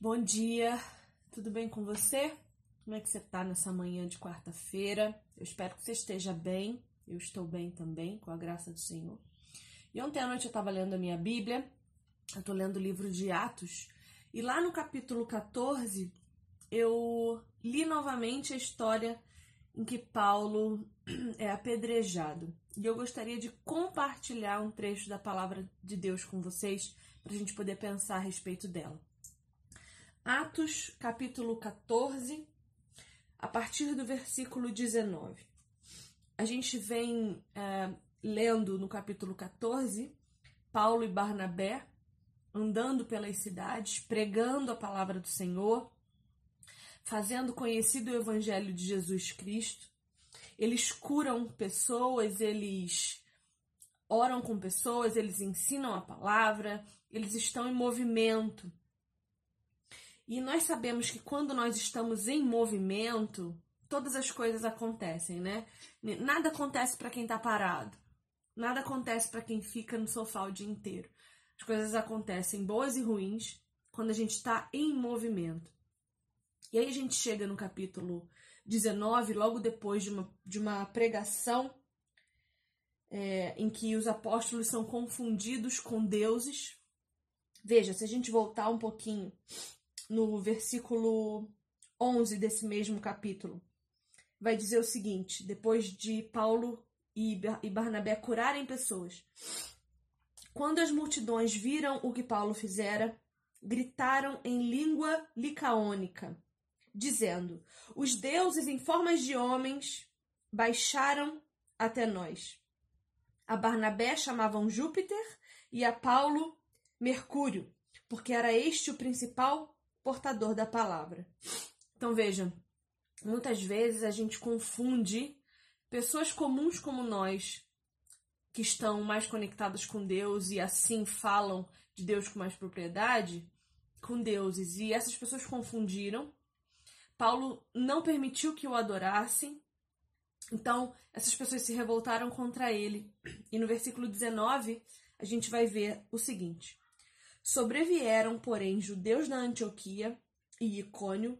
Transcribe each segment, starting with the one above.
Bom dia, tudo bem com você? Como é que você tá nessa manhã de quarta-feira? Eu espero que você esteja bem. Eu estou bem também, com a graça do Senhor. E ontem à noite eu estava lendo a minha Bíblia, eu estou lendo o livro de Atos, e lá no capítulo 14 eu li novamente a história em que Paulo é apedrejado. E eu gostaria de compartilhar um trecho da palavra de Deus com vocês para a gente poder pensar a respeito dela. Atos, capítulo 14, a partir do versículo 19. A gente vem é, lendo no capítulo 14 Paulo e Barnabé andando pelas cidades, pregando a palavra do Senhor, fazendo conhecido o evangelho de Jesus Cristo. Eles curam pessoas, eles oram com pessoas, eles ensinam a palavra, eles estão em movimento. E nós sabemos que quando nós estamos em movimento, todas as coisas acontecem, né? Nada acontece para quem está parado. Nada acontece para quem fica no sofá o dia inteiro. As coisas acontecem boas e ruins quando a gente está em movimento. E aí a gente chega no capítulo 19, logo depois de uma, de uma pregação é, em que os apóstolos são confundidos com deuses. Veja, se a gente voltar um pouquinho no versículo 11 desse mesmo capítulo, vai dizer o seguinte: depois de Paulo e Barnabé curarem pessoas, quando as multidões viram o que Paulo fizera, gritaram em língua licaônica, dizendo: Os deuses em formas de homens baixaram até nós. A Barnabé chamavam Júpiter e a Paulo Mercúrio, porque era este o principal portador da palavra. Então vejam, muitas vezes a gente confunde pessoas comuns como nós, que estão mais conectadas com Deus e assim falam de Deus com mais propriedade, com deuses. E essas pessoas confundiram. Paulo não permitiu que o adorassem. Então, essas pessoas se revoltaram contra ele. E no versículo 19, a gente vai ver o seguinte: Sobrevieram, porém, judeus da Antioquia e Icônio,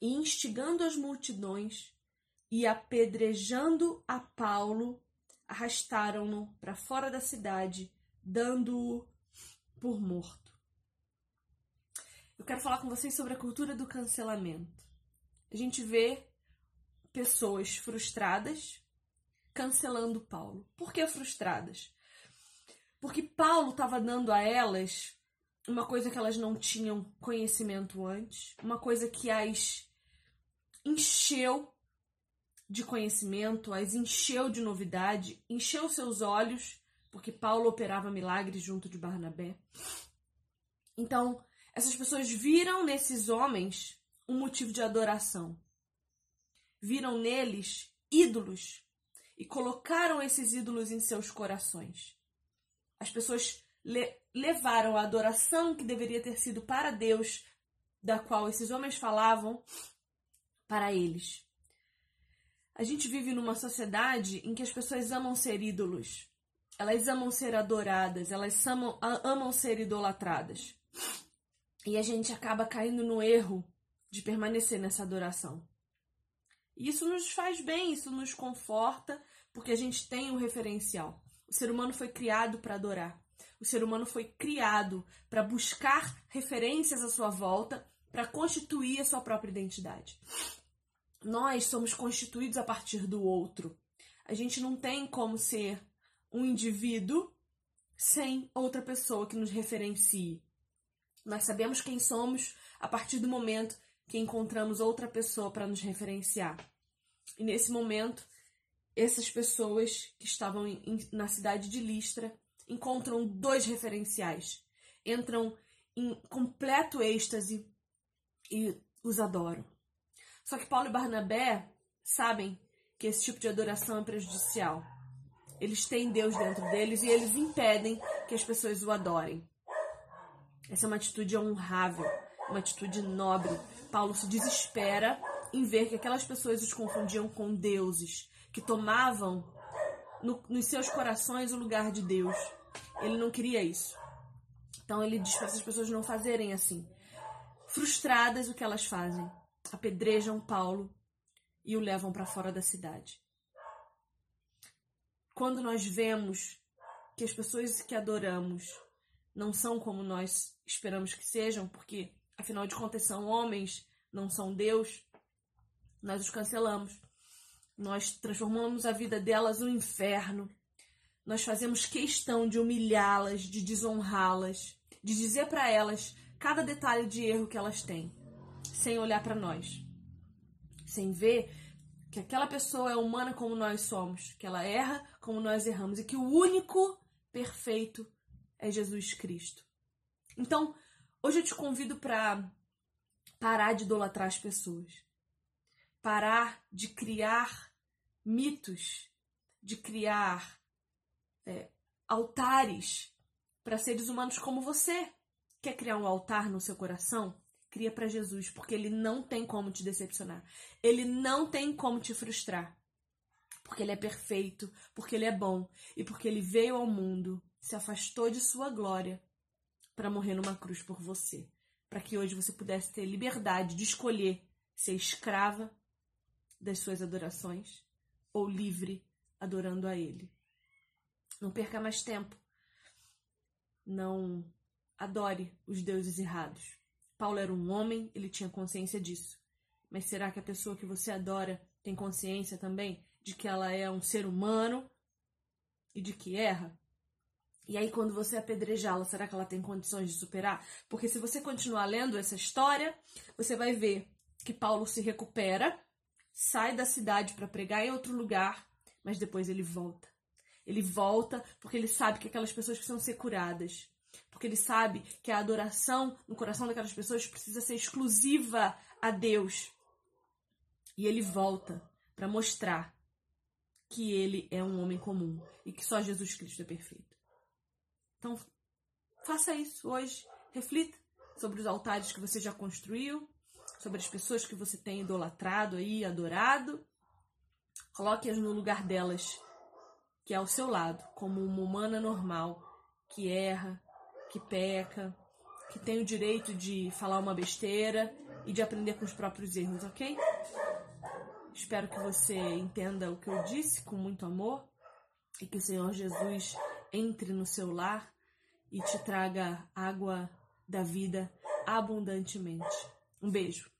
e instigando as multidões e apedrejando a Paulo, arrastaram-no para fora da cidade, dando-o por morto. Eu quero falar com vocês sobre a cultura do cancelamento. A gente vê pessoas frustradas cancelando Paulo. Por que frustradas? Porque Paulo estava dando a elas uma coisa que elas não tinham conhecimento antes, uma coisa que as encheu de conhecimento, as encheu de novidade, encheu seus olhos, porque Paulo operava milagres junto de Barnabé. Então, essas pessoas viram nesses homens um motivo de adoração. Viram neles ídolos e colocaram esses ídolos em seus corações. As pessoas le levaram a adoração que deveria ter sido para Deus, da qual esses homens falavam, para eles. A gente vive numa sociedade em que as pessoas amam ser ídolos. Elas amam ser adoradas, elas amam, amam ser idolatradas. E a gente acaba caindo no erro de permanecer nessa adoração. Isso nos faz bem, isso nos conforta, porque a gente tem um referencial. O ser humano foi criado para adorar. O ser humano foi criado para buscar referências à sua volta, para constituir a sua própria identidade. Nós somos constituídos a partir do outro. A gente não tem como ser um indivíduo sem outra pessoa que nos referencie. Nós sabemos quem somos a partir do momento que encontramos outra pessoa para nos referenciar. E nesse momento, essas pessoas que estavam em, na cidade de Listra encontram dois referenciais, entram em completo êxtase e os adoram. Só que Paulo e Barnabé sabem que esse tipo de adoração é prejudicial. Eles têm Deus dentro deles e eles impedem que as pessoas o adorem. Essa é uma atitude honrável, uma atitude nobre. Paulo se desespera em ver que aquelas pessoas os confundiam com deuses, que tomavam no, nos seus corações o lugar de Deus. Ele não queria isso. Então ele diz para essas pessoas não fazerem assim. Frustradas, o que elas fazem? Apedrejam Paulo e o levam para fora da cidade. Quando nós vemos que as pessoas que adoramos não são como nós esperamos que sejam, porque afinal de contas são homens, não são Deus, nós os cancelamos. Nós transformamos a vida delas um inferno. Nós fazemos questão de humilhá-las, de desonrá-las, de dizer para elas cada detalhe de erro que elas têm, sem olhar para nós, sem ver que aquela pessoa é humana como nós somos, que ela erra como nós erramos e que o único perfeito é Jesus Cristo. Então, hoje eu te convido para parar de idolatrar as pessoas, parar de criar mitos, de criar é, altares para seres humanos como você. Quer criar um altar no seu coração? Cria para Jesus, porque ele não tem como te decepcionar. Ele não tem como te frustrar. Porque ele é perfeito, porque ele é bom e porque ele veio ao mundo, se afastou de sua glória para morrer numa cruz por você, para que hoje você pudesse ter liberdade de escolher ser escrava das suas adorações ou livre adorando a ele. Não perca mais tempo. Não adore os deuses errados. Paulo era um homem, ele tinha consciência disso. Mas será que a pessoa que você adora tem consciência também de que ela é um ser humano e de que erra? E aí, quando você apedrejá-la, será que ela tem condições de superar? Porque se você continuar lendo essa história, você vai ver que Paulo se recupera, sai da cidade para pregar em outro lugar, mas depois ele volta. Ele volta porque ele sabe que aquelas pessoas precisam ser curadas. Porque ele sabe que a adoração no coração daquelas pessoas precisa ser exclusiva a Deus. E ele volta para mostrar que ele é um homem comum e que só Jesus Cristo é perfeito. Então, faça isso hoje. Reflita sobre os altares que você já construiu, sobre as pessoas que você tem idolatrado aí, adorado. Coloque-as no lugar delas, que é ao seu lado, como uma humana normal, que erra, que peca, que tem o direito de falar uma besteira e de aprender com os próprios erros, ok? Espero que você entenda o que eu disse com muito amor e que o Senhor Jesus entre no seu lar e te traga água da vida abundantemente. Um beijo.